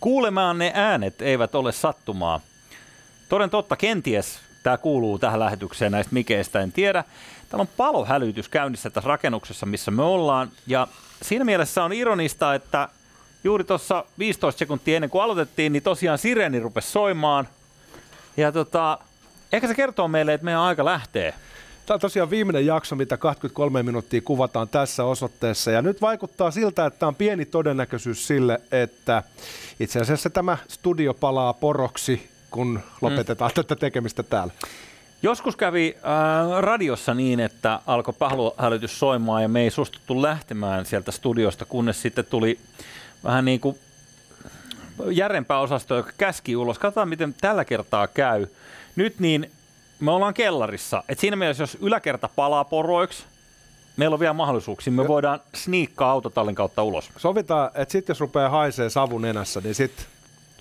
Kuulemaan ne äänet eivät ole sattumaa. Toden totta, kenties tämä kuuluu tähän lähetykseen näistä mikeistä, en tiedä. Täällä on palohälytys käynnissä tässä rakennuksessa, missä me ollaan. Ja siinä mielessä on ironista, että juuri tuossa 15 sekuntia ennen kuin aloitettiin, niin tosiaan sireeni rupesi soimaan. Ja tota, ehkä se kertoo meille, että meidän aika lähtee. Tämä on tosiaan viimeinen jakso, mitä 23 minuuttia kuvataan tässä osoitteessa. Ja nyt vaikuttaa siltä, että on pieni todennäköisyys sille, että itse asiassa tämä studio palaa poroksi, kun lopetetaan mm. tätä tekemistä täällä. Joskus kävi äh, radiossa niin, että alkoi palohälytys soimaan ja me ei suostuttu lähtemään sieltä studiosta, kunnes sitten tuli vähän niin kuin järempää osasto, joka käski ulos. Katsotaan, miten tällä kertaa käy. Nyt niin me ollaan kellarissa. Et siinä mielessä, jos yläkerta palaa poroiksi, meillä on vielä mahdollisuuksia. Me voidaan sniikkaa autotallin kautta ulos. Sovitaan, että sitten jos rupeaa haisee savun nenässä, niin sitten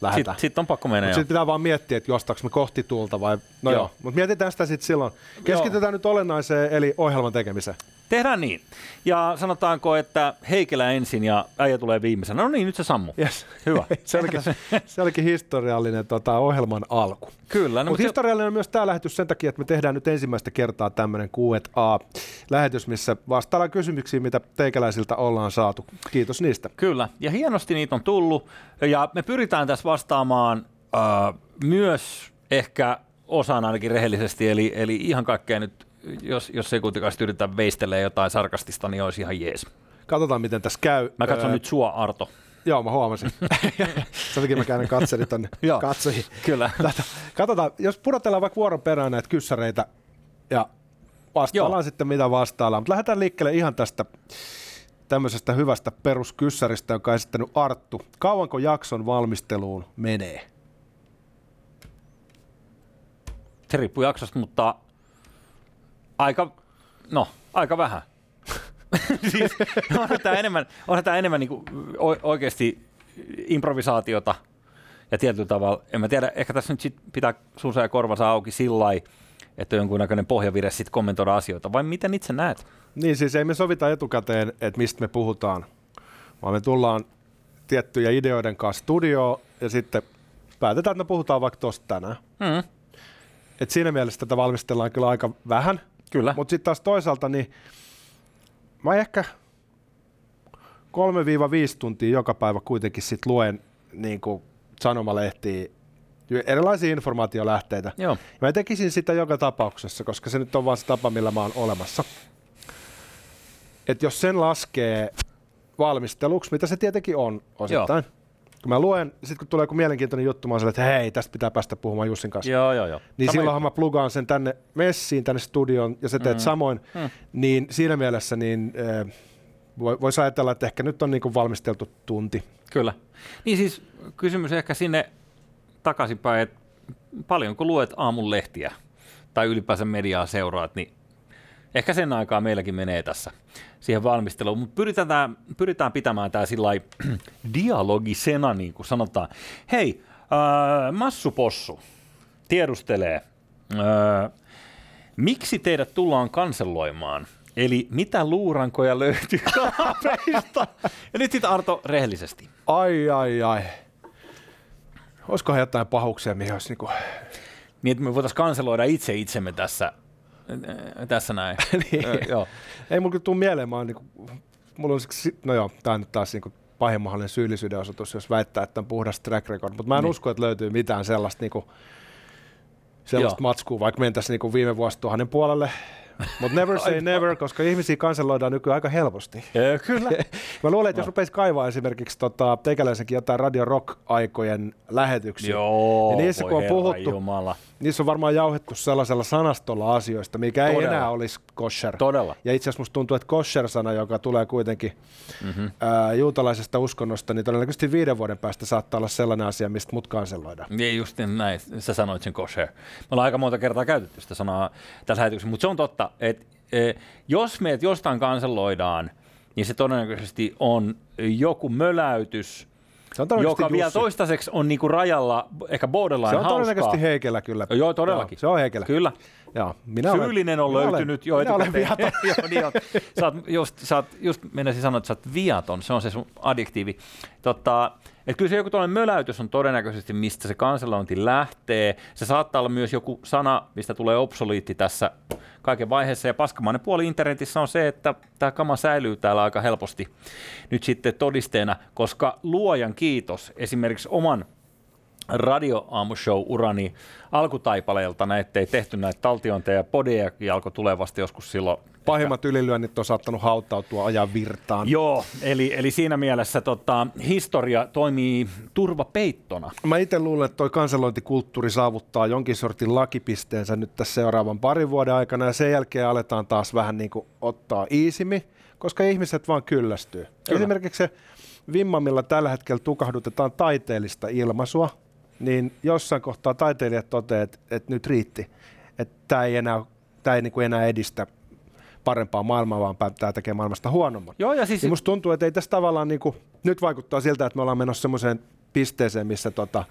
lähdetään. Sitten sit on pakko mennä. Sitten pitää vaan miettiä, että jostaako me kohti tuulta vai... No joo. joo. Mutta mietitään sitä sitten silloin. Keskitytään joo. nyt olennaiseen, eli ohjelman tekemiseen. Tehdään niin. Ja sanotaanko, että Heikelä ensin ja äijä tulee viimeisenä. No niin, nyt se sammu. Yes. Hyvä. se, olikin, se olikin historiallinen tota, ohjelman alku. Kyllä. No, mutta historiallinen on myös tämä lähetys sen takia, että me tehdään nyt ensimmäistä kertaa tämmöinen Q&A-lähetys, missä vastaillaan kysymyksiin, mitä teikäläisiltä ollaan saatu. Kiitos niistä. Kyllä. Ja hienosti niitä on tullut. Ja me pyritään tässä vastaamaan äh, myös ehkä osaan ainakin rehellisesti, eli, eli ihan kaikkea nyt jos, jos sekuntikasta yritetään veistelee jotain sarkastista, niin olisi ihan jees. Katsotaan, miten tässä käy. Mä katson öö, nyt sua, Arto. Joo, mä huomasin. Sen takia mä käännän katseli tonne katsojiin. Kyllä. Katsotaan, jos pudotellaan vaikka vuoron perään näitä kyssäreitä ja vastaillaan Joo. sitten mitä vastaillaan. Mutta lähdetään liikkeelle ihan tästä tämmöisestä hyvästä peruskyssäristä, joka on esittänyt Arttu. Kauanko jakson valmisteluun menee? Se riippuu jaksosta, mutta Aika, no, aika vähän. siis, onhan tämä enemmän, onhan tämä enemmän niin kuin oikeasti improvisaatiota ja tietyllä tavalla, en mä tiedä, ehkä tässä nyt sit pitää suunsa ja korvansa auki sillä että on jonkunnäköinen pohjavire sitten kommentoida asioita, vai miten itse näet? Niin siis ei me sovita etukäteen, että mistä me puhutaan, vaan me tullaan tiettyjä ideoiden kanssa studioon ja sitten päätetään, että me puhutaan vaikka tuosta tänään. Mm. Et siinä mielessä tätä valmistellaan kyllä aika vähän, Kyllä. Mutta sitten taas toisaalta, niin mä ehkä 3-5 tuntia joka päivä kuitenkin sit luen niin kuin sanomalehtiä, erilaisia informaatiolähteitä. Joo. Mä tekisin sitä joka tapauksessa, koska se nyt on vaan se tapa, millä mä oon olemassa. Et jos sen laskee valmisteluksi, mitä se tietenkin on osittain, Joo kun mä luen, sit kun tulee joku mielenkiintoinen juttu, mä oon että hei, tästä pitää päästä puhumaan Jussin kanssa. Joo, joo, joo. Niin Sama silloinhan mä plugaan sen tänne messiin, tänne studioon, ja sä teet mm. samoin. Mm. Niin siinä mielessä niin, äh, voisi ajatella, että ehkä nyt on niin valmisteltu tunti. Kyllä. Niin siis kysymys ehkä sinne takaisinpäin, että paljonko luet aamun lehtiä tai ylipäänsä mediaa seuraat, niin ehkä sen aikaa meilläkin menee tässä siihen valmisteluun, mutta pyritään, pyritään pitämään tämä sillä dialogisena, niin kuin sanotaan. Hei, äh, Massu Possu tiedustelee, äh, miksi teidät tullaan kanselloimaan? Eli mitä luurankoja löytyy kaapeista? ja nyt sitten Arto rehellisesti. Ai, ai, ai. Olisikohan jotain pahuuksia, mihin olisi niinku... Niin, että me voitaisiin kanseloida itse itsemme tässä tässä näin. niin. Joo. Ei mulla tule mieleen, mä oon niinku, mulla on siksi, no joo, tää on nyt taas niinku pahin mahdollinen syyllisyyden osoitus, jos väittää, että on puhdas track record, mutta mä en niin. usko, että löytyy mitään sellaista niinku, sellaista Joo. matskua, vaikka mentäisiin niinku viime vuosituhannen puolelle, mutta never say never, koska ihmisiä kanseloidaan nykyään aika helposti. Ja, kyllä. Mä luulen, että jos rupeisi kaivaa esimerkiksi tota, teikäläisenkin jotain Radio Rock-aikojen lähetyksiä, Joo, niin niissä kun on puhuttu, Jumala. niissä on varmaan jauhettu sellaisella sanastolla asioista, mikä Todella. ei enää olisi kosher. Todella. Ja itse asiassa musta tuntuu, että kosher-sana, joka tulee kuitenkin mm-hmm. ää, juutalaisesta uskonnosta, niin todennäköisesti viiden vuoden päästä saattaa olla sellainen asia, mistä mut kanseloidaan. Niin just näin, sä sanoit sen kosher. Me ollaan aika monta kertaa käytetty sitä sanaa tässä lähetyksessä, mutta se on totta, että e, jos meidät jostain kanseloidaan, niin se todennäköisesti on joku möläytys, se on joka Jussi. vielä toistaiseksi on niinku rajalla, ehkä borderline Se on hauskaa. todennäköisesti Heikelä kyllä. Joo, todellakin. Joo, se on Heikelä. Kyllä. Joo, minä Syyllinen olen, on löytynyt olen, jo etukäteen. Minä olen viaton. Joo, niin on. Sä oot just, sä oot, just menisin sanoa, että sä oot viaton, se on se sun adjektiivi. Totta, Et kyllä se joku tällainen möläytys on todennäköisesti, mistä se kanselointi lähtee. Se saattaa olla myös joku sana, mistä tulee obsoliitti tässä kaiken vaiheessa. Ja paskamainen puoli internetissä on se, että tämä kama säilyy täällä aika helposti nyt sitten todisteena, koska luojan kiitos esimerkiksi oman radioaamushow-urani alkutaipaleelta näitä ei tehty näitä taltiointeja ja podeja alkoi tulee vasta joskus silloin. Pahimmat ylilyönnit on saattanut hautautua ajan virtaan. Joo, eli, eli siinä mielessä tota, historia toimii turvapeittona. Mä itse luulen, että toi kanselointikulttuuri saavuttaa jonkin sortin lakipisteensä nyt tässä seuraavan parin vuoden aikana ja sen jälkeen aletaan taas vähän niin kuin ottaa iisimi, koska ihmiset vaan kyllästyy. Kyllä. Esimerkiksi se vimma, millä tällä hetkellä tukahdutetaan taiteellista ilmaisua, niin jossain kohtaa taiteilijat toteavat, että, että nyt riitti, että tämä ei enää, tämä ei niin kuin enää edistä parempaa maailmaa, vaan tämä tekee maailmasta huonomman. Joo, ja siis... Niin musta tuntuu, että ei tässä tavallaan, niin kuin, nyt vaikuttaa siltä, että me ollaan menossa semmoiseen pisteeseen, missä tota,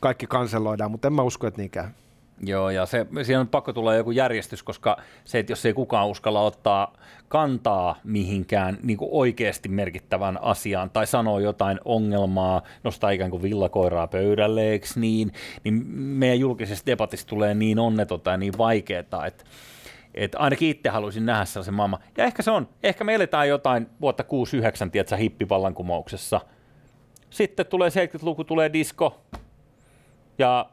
kaikki kanseloidaan, mutta en mä usko, että niinkään. Joo, ja se, siinä on pakko tulla joku järjestys, koska se, että jos ei kukaan uskalla ottaa kantaa mihinkään niin kuin oikeasti merkittävän asiaan tai sanoo jotain ongelmaa, nostaa ikään kuin villakoiraa pöydälle, niin, niin meidän julkisessa debatissa tulee niin onnetonta ja niin vaikeaa, että että ainakin itse haluaisin nähdä sellaisen maailman. Ja ehkä se on, ehkä me eletään jotain vuotta 69, tiedätkö, hippivallankumouksessa. Sitten tulee 70-luku, tulee disco ja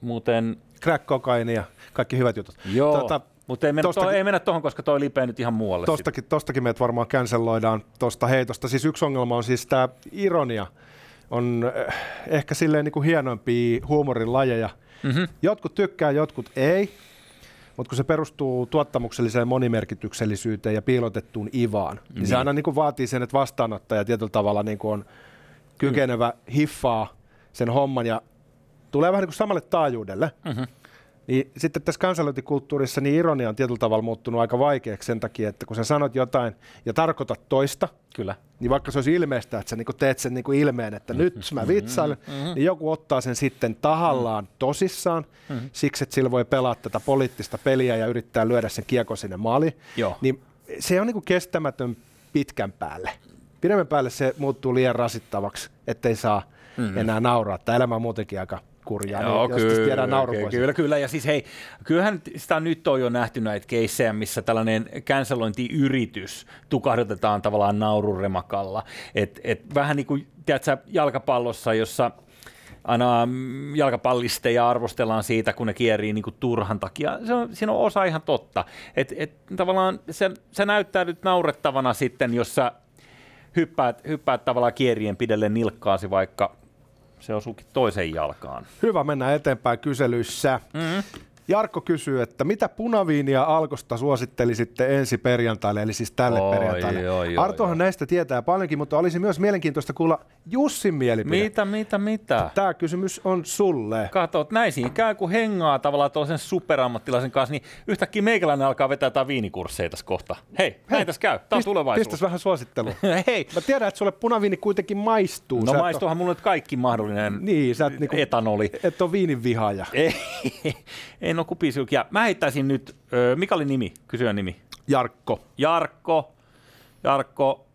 muuten crack kokaini ja kaikki hyvät jutut. Joo, tota, mutta ei mennä, tostakin, to, ei mennä tuohon, koska toi lipeä nyt ihan muualle. Tostakin, tostakin meidät varmaan canceloidaan tuosta heitosta. Siis yksi ongelma on siis tämä ironia. On eh, ehkä silleen niin kuin hienoimpia huumorin lajeja. Mm-hmm. Jotkut tykkää, jotkut ei. Mutta kun se perustuu tuottamukselliseen monimerkityksellisyyteen ja piilotettuun ivaan, niin, niin se aina niin kuin vaatii sen, että vastaanottaja tietyllä tavalla niin kuin on kykenevä hiffaa sen homman ja tulee vähän niin kuin samalle taajuudelle. Mm-hmm. Niin sitten tässä kansallointikulttuurissa niin ironia on tietyllä tavalla muuttunut aika vaikeaksi sen takia, että kun sä sanot jotain ja tarkoitat toista, Kyllä. niin vaikka se olisi ilmeistä, että sä niinku teet sen niinku ilmeen, että nyt mä mm-hmm. vitsailen, mm-hmm. niin joku ottaa sen sitten tahallaan mm-hmm. tosissaan, mm-hmm. siksi että sillä voi pelata tätä poliittista peliä ja yrittää lyödä sen kiekko sinne maaliin. Joo. Niin se on niinku kestämätön pitkän päälle. Pidemmän päälle se muuttuu liian rasittavaksi, ettei saa mm-hmm. enää nauraa. Tämä elämä on muutenkin aika kurjaa, Joo, niin kyllä, tiedään kyllä, kyllä, kyllä, ja siis hei, kyllähän sitä nyt on jo nähty näitä keissejä, missä tällainen cancelointiyritys tukahdutetaan tavallaan naururemakalla, et, et vähän niin kuin, tiedätkö, jalkapallossa, jossa aina jalkapallisteja arvostellaan siitä, kun ne kierii niin kuin turhan takia. Se on, siinä on osa ihan totta. Et, et, tavallaan se, se näyttää nyt naurettavana sitten, jos sä hyppäät, hyppäät tavallaan kierien pidelle nilkkaasi vaikka se osuukin toiseen jalkaan. Hyvä, mennä eteenpäin kyselyissä. Mm-hmm. Jarkko kysyy, että mitä punaviinia Alkosta suosittelisitte ensi perjantaille, eli siis tälle oi, perjantaille? Oi, oi, Artohan oi. näistä tietää paljonkin, mutta olisi myös mielenkiintoista kuulla Jussin mielipide. Mitä, mitä, mitä? Tämä kysymys on sulle. Kato, näin siinä käy, kun hengaa tavallaan tuollaisen superammattilaisen kanssa, niin yhtäkkiä meikäläinen alkaa vetää jotain viinikursseja tässä kohta. Hei, Hei näin tässä käy. Tämä on tulevaisuus. Pistäs vähän suosittelu. Hei. Mä tiedän, että sulle punaviini kuitenkin maistuu. No maistuuhan ole... mulle kaikki mahdollinen niin, sä et niinku, etanoli. Et ole viinin vihaaja. Ei, en ole kupisilkia. Mä heittäisin nyt, mikä oli nimi, kysyjän nimi? Jarkko. Jarkko. Jarkko,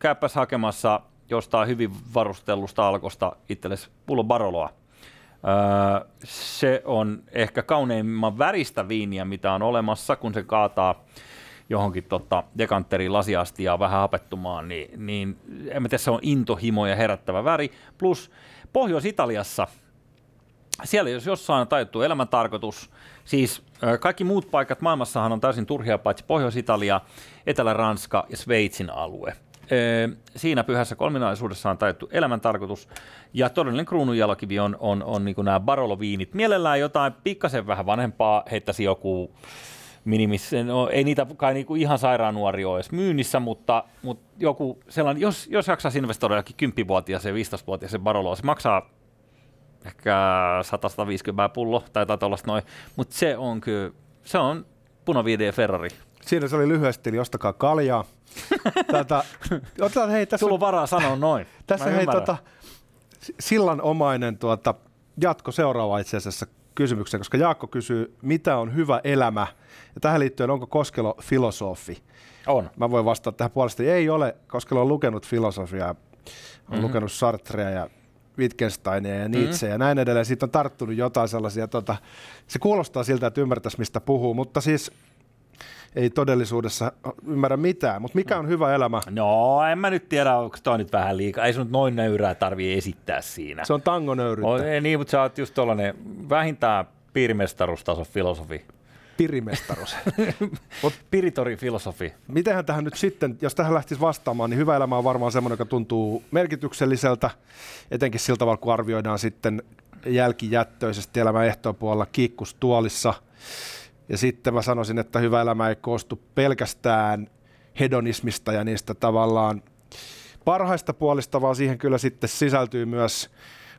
käypäs hakemassa jostain hyvin varustellusta alkosta itsellesi pullo Baroloa. Öö, se on ehkä kauneimman väristä viiniä, mitä on olemassa, kun se kaataa johonkin tota, dekanteriin lasiastia vähän hapettumaan, niin, niin en mä tiedä, se on intohimoja herättävä väri. Plus Pohjois-Italiassa, siellä jos jossain tajuttu elämäntarkoitus, siis kaikki muut paikat maailmassahan on täysin turhia, paitsi Pohjois-Italia, Etelä-Ranska ja Sveitsin alue siinä pyhässä kolminaisuudessa on tajuttu elämäntarkoitus, ja todellinen kruununjalokivi on, on, on niin nämä Barolo-viinit. Mielellään jotain pikkasen vähän vanhempaa, heittäisi joku minimis, no, ei niitä kai niinku ihan sairaan nuori ole edes myynnissä, mutta, mutta joku sellainen, jos, jos jaksaisi investoida jokin 10-vuotias ja 15-vuotias se Barolo, se maksaa ehkä 150 pullo tai tuollaista noin, mutta se on kyllä, se on punaviide Ferrari. Siinä se oli lyhyesti, eli ostakaa kaljaa. Tätä, otetaan, hei, tässä on varaa sanoa noin. tässä hei, tota, sillanomainen tuota, jatko seuraava itse asiassa kysymykseen, koska Jaakko kysyy, mitä on hyvä elämä, ja tähän liittyen, onko Koskelo filosofi? On. Mä voin vastata tähän puolesta, ei ole, Koskelo on lukenut filosofiaa, on mm-hmm. lukenut Sartrea ja Wittgensteinia ja Nietzsche mm. ja näin edelleen. Siitä on tarttunut jotain sellaisia, tota, se kuulostaa siltä, että ymmärtäisi mistä puhuu, mutta siis ei todellisuudessa ymmärrä mitään. Mutta mikä on hyvä elämä? No, en mä nyt tiedä, onko toi nyt vähän liikaa. Ei sun noin nöyrää tarvii esittää siinä. Se on tango nöyryyttä. ei, niin, mutta sä oot just tollanen vähintään piirimestaruustason filosofi. Pirimestaruus. Piritori filosofi. Mitenhän tähän nyt sitten, jos tähän lähtisi vastaamaan, niin hyvä elämä on varmaan semmoinen, joka tuntuu merkitykselliseltä, etenkin sillä tavalla, kun arvioidaan sitten jälkijättöisesti elämän ehtopuolella kiikkustuolissa. Ja sitten mä sanoisin, että hyvä elämä ei koostu pelkästään hedonismista ja niistä tavallaan parhaista puolista, vaan siihen kyllä sitten sisältyy myös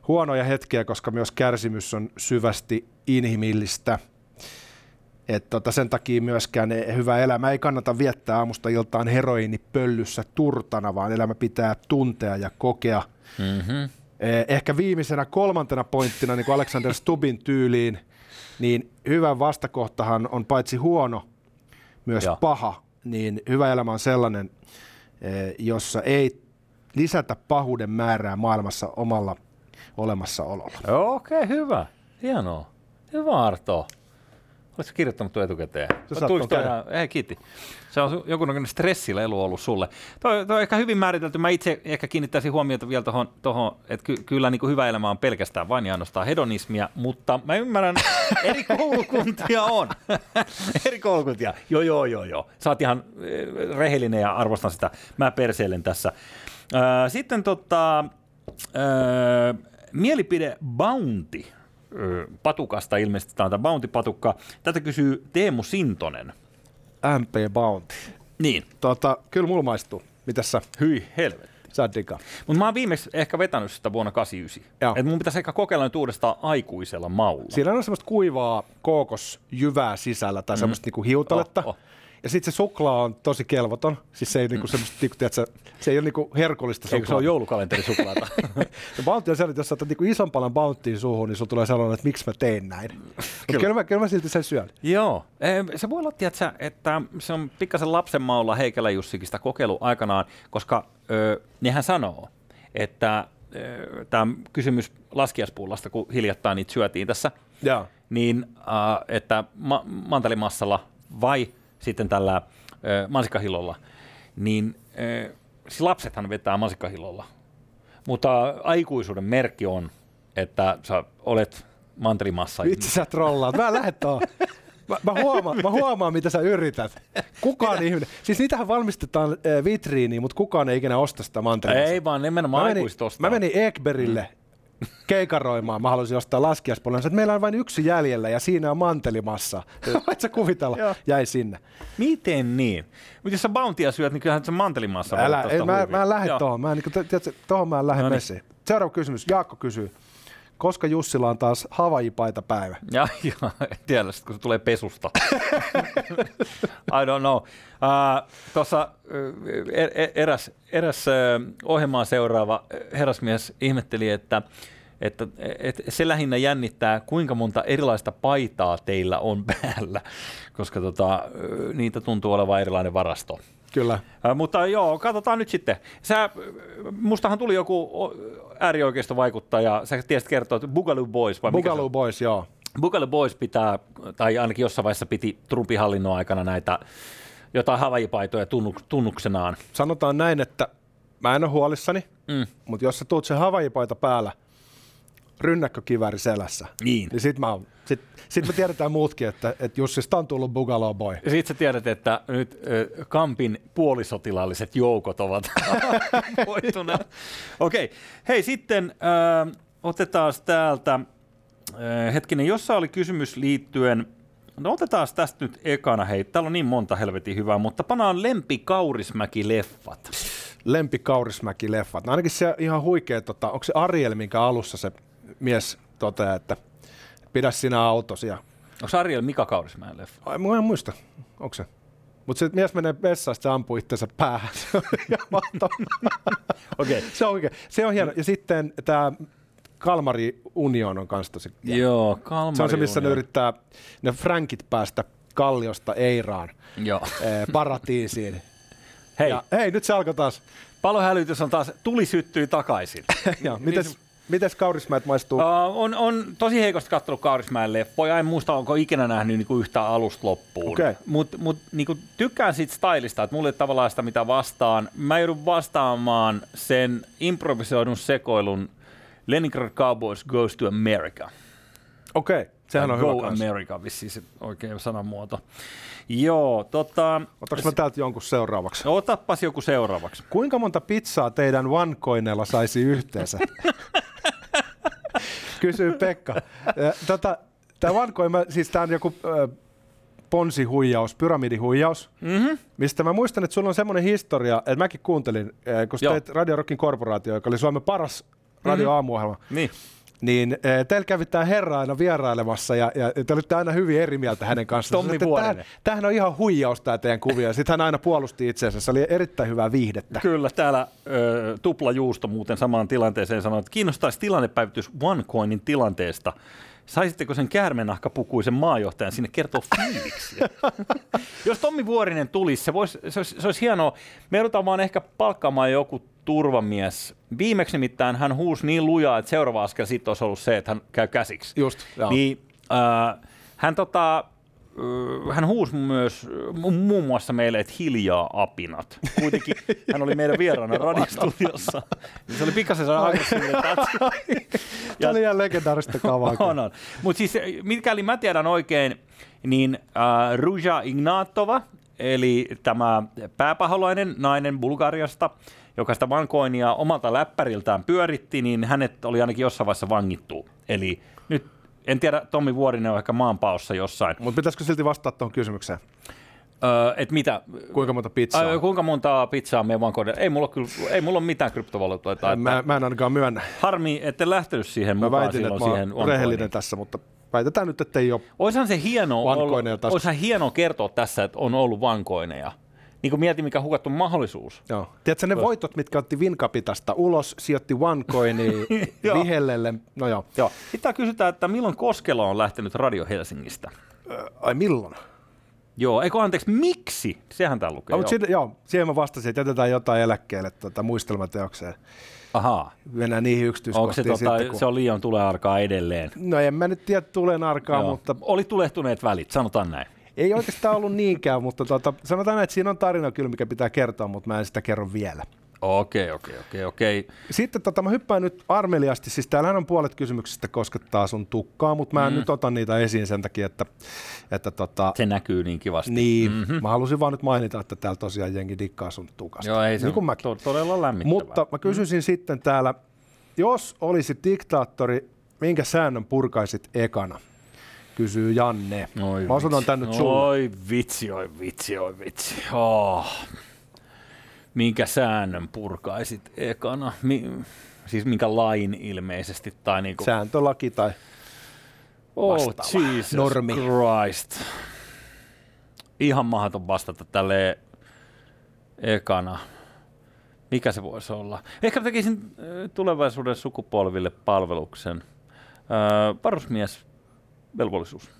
huonoja hetkiä, koska myös kärsimys on syvästi inhimillistä. Et tota, sen takia myöskään hyvä elämä ei kannata viettää aamusta iltaan heroinipöllyssä turtana, vaan elämä pitää tuntea ja kokea. Mm-hmm. Ehkä viimeisenä kolmantena pointtina, niin kuin Alexander Stubin tyyliin, niin hyvä vastakohtahan on paitsi huono, myös Joo. paha. Niin hyvä elämä on sellainen, jossa ei lisätä pahuuden määrää maailmassa omalla olemassaololla. Okei, okay, hyvä. Hienoa. Hyvä Arto. Oletko kirjoittanut tuon etukäteen? Se ihan, ei, kiitti. Se on jonkunlainen stressilelu ollut sulle. Toi, toi on ehkä hyvin määritelty. Mä itse ehkä kiinnittäisin huomiota vielä tuohon, tohon, että ky, kyllä niin kuin hyvä elämä on pelkästään vain ja ainoastaan hedonismia, mutta mä ymmärrän, eri koulukuntia on. eri koulukuntia. Joo, joo, joo, joo. Sä oot ihan eh, rehellinen ja arvostan sitä. Mä perseilen tässä. Sitten tota, mielipide Bounty patukasta ilmeisesti, tämä on Bounty-patukka. Tätä kysyy Teemu Sintonen. MP Bounty. Niin. Tota, kyllä mulla maistuu. Mitäs sä? Hyi helvetti. Sä. Mutta mä oon viimeksi ehkä vetänyt sitä vuonna 89. Et mun pitäisi ehkä kokeilla nyt uudestaan aikuisella maulla. Siinä on semmoista kuivaa kookosjyvää sisällä tai mm. semmoista niinku hiutaletta. Oh, oh. Ja sitten se suklaa on tosi kelvoton. Siis se ei, niinku semmoista, niinku, tiedätkö, se ei ole niinku herkullista suklaa. Eikö se on joulukalenterisuklaata? ja Bounty on sellainen, että jos saatat niinku ison palan Bountyin suuhun, niin sulla tulee sellainen, että miksi mä tein näin. Mutta kyllä. Mä, kyllä mä silti sen syön. Joo. Se voi olla, tiedätkö, että se on pikkasen lapsen maulla Heikelä Jussikista kokeilu aikanaan, koska ö, nehän sanoo, että tämä kysymys laskiaspullasta, kun hiljattain niitä syötiin tässä, ja. niin äh, että ma- mantelimassalla vai sitten tällä ö, mansikkahillolla, niin siis lapsethan vetää mansikkahillolla. Mutta aikuisuuden merkki on, että sä olet mantelimassa. Vitsi sä trollaat, mä lähdet Mä, mä, huomaan, mä huomaan, mitä sä yrität. Kukaan ihminen. Siis niitähän valmistetaan vitriiniin, mutta kukaan ei ikinä osta sitä mantelimassa. Ei vaan nimenomaan mä menin, Mä menin Ekberille mm keikaroimaan, mä haluaisin ostaa laskiaspolven, että meillä on vain yksi jäljellä ja siinä on mantelimassa. Voit sä kuvitella? Jäi sinne. Miten niin? Mutta jos sä bountia syöt, niin kyllähän se mantelimassa Älä, ei, mä, mä en lähde tuohon. Mä en, niin, tohon mä en lähde no niin. Seuraava kysymys. Jaakko kysyy. Koska Jussilla on taas Havaji-paita päivä? Ja, ja en tiedä, kun se tulee pesusta. I don't know. Uh, Tuossa uh, er, er, eräs, eräs ohjelmaa seuraava herrasmies ihmetteli, että että, että se lähinnä jännittää, kuinka monta erilaista paitaa teillä on päällä, koska tota, niitä tuntuu olevan erilainen varasto. Kyllä. Äh, mutta joo, katsotaan nyt sitten. Sä, mustahan tuli joku äärioikeisto vaikuttaja, sä tiesit kertoa, että Boogaloo Boys vai Boogaloo Boys, joo. Boogaloo Boys pitää, tai ainakin jossain vaiheessa piti Trumpin hallinnon aikana näitä jotain havajipaitoja tunnuksenaan. Sanotaan näin, että mä en ole huolissani, mm. mutta jos sä tuut se havajipaita päällä – rynnäkkökiväri selässä. Niin. Niin sit, mä, sit, sit me tiedetään muutkin, että, että Jussista on tullut Bugalo Boy. Ja sit sä tiedät, että nyt äh, Kampin puolisotilaalliset joukot ovat voittuneet. Okei, okay. hei sitten äh, otetaan täältä, äh, hetkinen, jossa oli kysymys liittyen No otetaan tästä nyt ekana, hei, täällä on niin monta helvetin hyvää, mutta panaan Lempi Kaurismäki-leffat. Lempi Kaurismäki-leffat. No ainakin se ihan huikea, tota, onko se Ariel, minkä alussa se mies toteaa, että pidä sinä autosi. Onko Ariel Mika Kaurismäen leffa? Ai, mä en muista. Onko se? Mutta se mies menee vessaan, se ampuu itsensä päähän. okay. se on oikein. Se on hieno. Ja sitten tämä Kalmari Union on kanssa tosi Joo, Kalmari Se on se, missä Union. ne yrittää ne Frankit päästä Kalliosta Eiraan, Joo. Eh, paratiisiin. Hei. Ja, hei, nyt se alkoi taas. Palohälytys on taas, tuli syttyy takaisin. Joo, mites, Mites Kaurismäet maistuu? Uh, on, on tosi heikosti kattonut Kaurismäen leffoja. En muista, onko ikinä nähnyt niinku yhtä alusta loppuun. Okei. Mutta mut, niinku, tykkään siitä stylista, että mulla ei tavallaan sitä mitä vastaan. Mä joudun vastaamaan sen improvisoidun sekoilun Leningrad Cowboys Goes to America. Okei, okay. sehän on Go hyvä. America, vissiin se oikein sanamuoto. Joo, tota... Otaks mä täältä jonkun seuraavaksi? Otappas joku seuraavaksi. Kuinka monta pizzaa teidän OneCoinilla saisi yhteensä? Kysyy Pekka. Tota, tämä OneCoin, mä, siis tämä on joku äh, ponsihuijaus, pyramidihuijaus, Mm-hmm. mistä mä muistan, että sulla on semmoinen historia, että mäkin kuuntelin, äh, kun teit Radio Rockin korporaatio, joka oli Suomen paras radioaamuohjelma, Niin. Niin äh, teillä kävi tämä herra aina vierailemassa ja, ja te olitte aina hyvin eri mieltä hänen kanssaan. Tommi Vuorinen. "Tämähän- on ihan huijaus tämä teidän kuvio. Sitten hän aina puolusti itseänsä. Se oli erittäin hyvää viihdettä. Kyllä, täällä ö, Tupla Juusto muuten samaan tilanteeseen sanoi, että kiinnostaisi tilannepäivitys OneCoinin tilanteesta. Saisitteko sen käärmenahkapukuisen maajohtajan sinne kertoa fiiliksiä? Jos Tommi Vuorinen tulisi, se, vois, se, olisi, se olisi hienoa. Me joudutaan vaan ehkä palkkaamaan joku turvamies. Viimeksi nimittäin hän huusi niin lujaa, että seuraava askel sitten olisi ollut se, että hän käy käsiksi. Just, joo. Niin, äh, hän, tota, hän huusi myös mu- muun muassa meille, että hiljaa apinat. Kuitenkin hän oli meidän vieraana radiostudiossa. Se oli pikkasen aggressiivinen. Tämä oli ihan legendaarista kavaa. kyllä. On, on. Mutta siis mikäli mä tiedän oikein, niin äh, Ruja Ignatova, eli tämä pääpaholainen nainen Bulgariasta, joka sitä vankoinia omalta läppäriltään pyöritti, niin hänet oli ainakin jossain vaiheessa vangittu. Eli nyt, en tiedä, Tommi Vuorinen on ehkä maanpaossa jossain. Mutta pitäisikö silti vastata tuohon kysymykseen? Öö, et mitä? Kuinka monta pizzaa? Ai, kuinka monta pizzaa me vankoiden? Ei mulla, kyllä, ei mulla ole mitään kryptovaluuttoita. että mä, mä en ainakaan myönnä. Harmi, ette lähtenyt siihen Mä mukaan väitin, että silloin mä siihen oon rehellinen OneCoiniin. tässä, mutta väitetään nyt, että ei ole. Oishan se hieno, Vankoineja olla, taas. oishan hieno kertoa tässä, että on ollut vankoineja. Niin kuin mietin, mikä hukattu mahdollisuus. Joo. Tiedätkö ne voitot, mitkä otti Vinkapitasta ulos, sijoitti OneCoiniin Joo. Vihellelle? No joo. Joo. Sitten kysytään, että milloin Koskela on lähtenyt Radio Helsingistä? Ai milloin? Joo, eikö anteeksi, miksi? Sehän tää lukee. Okay, mutta joo. siitä, joo, siihen mä vastasin, että jätetään jotain eläkkeelle tuota, muistelmateokseen. Ahaa. Mennään niihin Onko yksityiskohtiin se, tota, sitten. Kun... se on liian tulee arkaa edelleen? No en mä nyt tiedä tulen arkaa, Joo. mutta Oli tulehtuneet välit, sanotaan näin. Ei oikeastaan ollut niinkään, mutta tuota, sanotaan, että siinä on tarina kyllä, mikä pitää kertoa, mutta mä en sitä kerro vielä. Okei, okei, okei, okei. Sitten tota, mä hyppään nyt armeliasti, siis täällähän on puolet kysymyksistä koskettaa sun tukkaa, mutta mä en mm. nyt ota niitä esiin sen takia, että, että tota, Se näkyy niin kivasti. niin, mm-hmm. mä halusin vaan nyt mainita, että täällä tosiaan jengi dikkaa sun tukasta. Joo, ei se niin kuin mäkin. to- todella lämmittävää. Mutta mä kysyisin mm. sitten täällä, jos olisit diktaattori, minkä säännön purkaisit ekana? Kysyy Janne. Oi mä osoitan vitsi. tän nyt sulle. Oi vitsi, oi vitsi, oi vitsi. Oh. Minkä säännön purkaisit ekana? Mi- siis minkä lain ilmeisesti? Tai niinku... Sääntölaki tai oh, vastaava. Jesus Normi. Christ. Ihan mahdoton vastata tälle ekana. Mikä se voisi olla? Ehkä tekisin äh, tulevaisuuden sukupolville palveluksen. Äh, varusmies velvollisuus.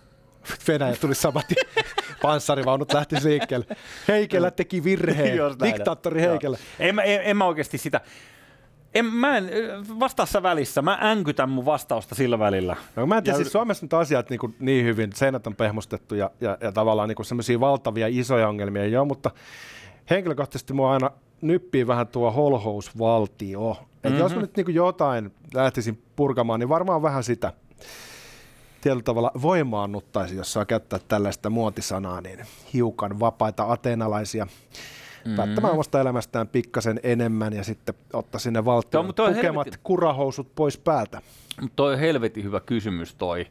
Venäjä tuli samat panssarivaunut lähti liikkeelle. Heikelä teki virheen. Diktaattori Joo. Heikelä. En, mä- en, en mä oikeasti sitä... En, mä en, vastaassa välissä. Mä änkytän mun vastausta sillä välillä. No, mä en tiedä, Ja- siis Suomessa nyt asiat niin, kuin, niin hyvin, seinät on pehmustettu ja, ja, ja tavallaan niin semmoisia valtavia isoja ongelmia ei ole, mutta henkilökohtaisesti mua aina nyppii vähän tuo holhousvaltio. Et mm-hmm. Jos mä nyt niin kuin jotain lähtisin purkamaan, niin varmaan vähän sitä tietyllä tavalla voimaannuttaisi, jos saa käyttää tällaista muotisanaa, niin hiukan vapaita ateenalaisia mm-hmm. päättämään omasta elämästään pikkasen enemmän ja sitten ottaa sinne valtion mutta on tukemat helvetin- kurahousut pois päältä. Mut toi on helvetin hyvä kysymys toi,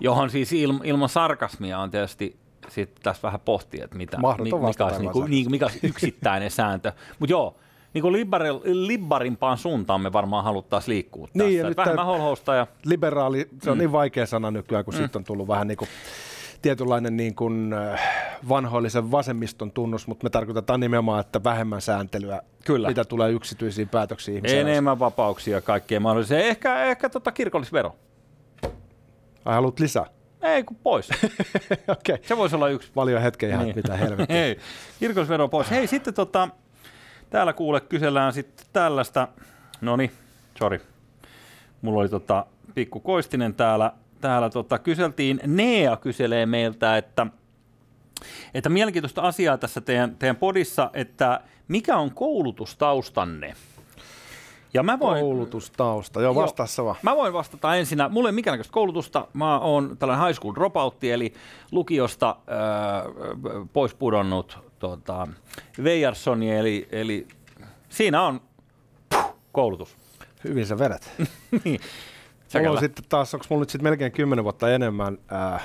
johon siis il, ilman sarkasmia on tietysti sit tässä vähän pohtia, että mitä, Mahdoton mikä, olisi, niinku, niin, mikä olisi yksittäinen sääntö. Mutta joo, niin libbaril, libbarimpaan suuntaan me varmaan haluttaisiin liikkua tässä. Niin, ja nyt vähemmän holhousta ja liberaali, se on mm. niin vaikea sana nykyään, kun mm. siitä on tullut vähän niin kuin tietynlainen niin kuin äh, vanhoillisen vasemmiston tunnus, mutta me tarkoitetaan nimenomaan, että vähemmän sääntelyä, Kyllä. mitä tulee yksityisiin päätöksiin enemmän vapauksia kaikkea mahdollisia. Ehkä, ehkä tota kirkollisvero. Ai haluat lisää? Ei kun pois. Okay. Se voisi olla yksi Paljon hetken ihan, Niin. mitä helvettiä. Hei, kirkollisvero pois. Hei, sitten tota, täällä kuule kysellään sitten tällaista, no niin, sorry. mulla oli tota, pikku Koistinen täällä, täällä tota, kyseltiin, Nea kyselee meiltä, että että mielenkiintoista asiaa tässä teidän, teidän podissa, että mikä on koulutustaustanne? Ja mä voin, Koulutustausta, joo vastaassa vaan. Mä voin vastata ensinnä, mulla ei ole mikään koulutusta, mä oon tällainen high school dropoutti, eli lukiosta äh, pois pudonnut tota, Veijarsoni, eli, eli siinä on puh, koulutus. Hyvin sä vedät. niin. Mulla on sitten taas, onko mulla nyt sitten melkein kymmenen vuotta enemmän, äh,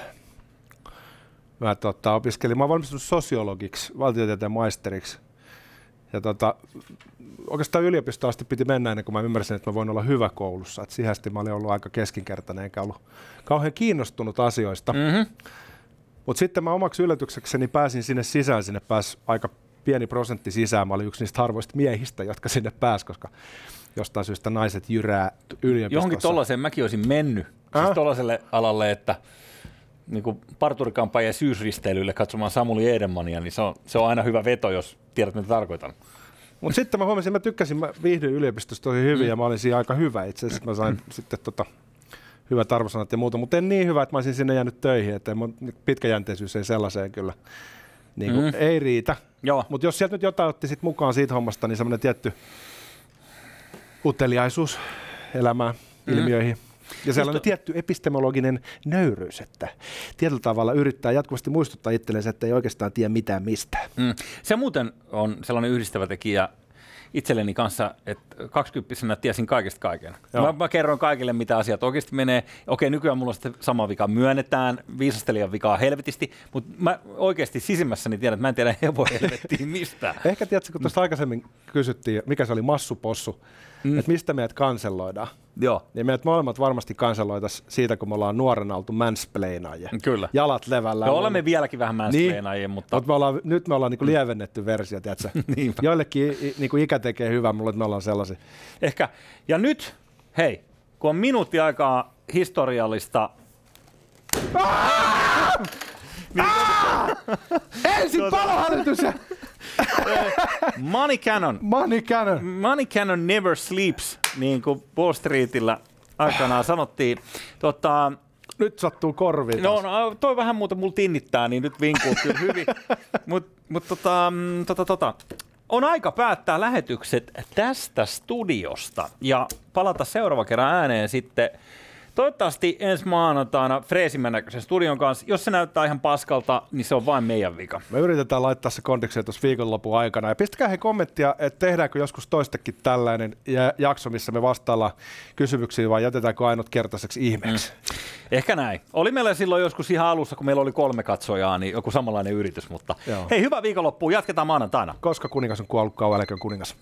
mä tota, opiskelin, mä valmistunut sosiologiksi, valtiotieteen maisteriksi, ja tota, oikeastaan yliopistoon asti piti mennä ennen kuin mä ymmärsin, että mä voin olla hyvä koulussa. Et siihen asti mä olin ollut aika keskinkertainen enkä ollut kauhean kiinnostunut asioista. Mm-hmm. Mutta sitten mä omaksi yllätyksekseni pääsin sinne sisään, sinne pääsi aika pieni prosentti sisään. Mä olin yksi niistä harvoista miehistä, jotka sinne pääsi, koska jostain syystä naiset jyrää yliopistossa. Johonkin tollaiseen mäkin olisin mennyt, äh? siis tollaiselle alalle, että niin kuin parturikampaajan syysristeilylle katsomaan Samuli Edenmania, niin se on, se on aina hyvä veto, jos tiedät, mitä tarkoitan. Mutta sitten mä huomasin, että mä tykkäsin, mä viihdyin yliopistossa tosi hyvin mm. ja mä olin siinä aika hyvä. Itse asiassa mä sain mm. sitten tota, hyvät arvosanat ja muuta, mutta en niin hyvä, että mä olisin sinne jäänyt töihin. Että mun pitkäjänteisyys ei sellaiseen kyllä niin kuin, mm. ei riitä. Mutta jos sieltä nyt jotain otti sit mukaan siitä hommasta, niin semmoinen tietty uteliaisuus elämään, mm. ilmiöihin – ja sellainen tietty epistemologinen nöyryys, että tietyllä tavalla yrittää jatkuvasti muistuttaa itsellensä, että ei oikeastaan tiedä mitään mistään. Mm. Se muuten on sellainen yhdistävä tekijä itselleni kanssa, että kaksikymppisenä tiesin kaikesta kaiken. Mä, mä kerron kaikille, mitä asiat oikeasti menee. Okei, nykyään mulla on sitten sama vika myönnetään, viisastelijan vikaa helvetisti, mutta mä oikeasti sisimmässäni tiedän, että mä en tiedä hevo helvettiin mistään. Ehkä tiedätkö, kun tuosta aikaisemmin kysyttiin, mikä se oli massupossu, mm. että mistä meidät kanselloidaan. Joo. Niin meidät molemmat varmasti kanselloitaisiin siitä, kun me ollaan nuorena oltu mansplainaajia. Kyllä. Jalat levällä. Joo, olemme vieläkin vähän mansplainaajia, niin. mutta... Mut me ollaan, nyt me ollaan niinku lievennetty versio, tiedätkö? Joillekin niinku ikä tekee hyvää, mulle, että me ollaan sellaisia. Ehkä. Ja nyt, hei, kun on minuutti aikaa historiallista... niin, Ensin tuota... palohallitus ja... Money Cannon. Money Cannon. Money Cannon never sleeps, niin kuin Wall Streetillä aikanaan sanottiin. Tota, nyt sattuu korviin. No, no, toi vähän muuta mulla tinnittää, niin nyt vinkuu kyllä hyvin. Mutta mut, tota, mm, tota, tota, on aika päättää lähetykset tästä studiosta ja palata seuraava kerran ääneen sitten Toivottavasti ensi maanantaina freesimmän näköisen studion kanssa. Jos se näyttää ihan paskalta, niin se on vain meidän vika. Me yritetään laittaa se kondikseen tuossa viikonlopun aikana. Ja pistäkää he kommenttia, että tehdäänkö joskus toistakin tällainen jakso, missä me vastaillaan kysymyksiin vai jätetäänkö ainut kertaiseksi ihmeeksi. Mm. Ehkä näin. Oli meillä silloin joskus ihan alussa, kun meillä oli kolme katsojaa, niin joku samanlainen yritys. Mutta Joo. hei, hyvää viikonloppua. Jatketaan maanantaina. Koska kuningas on kuollut, kauan kuningas.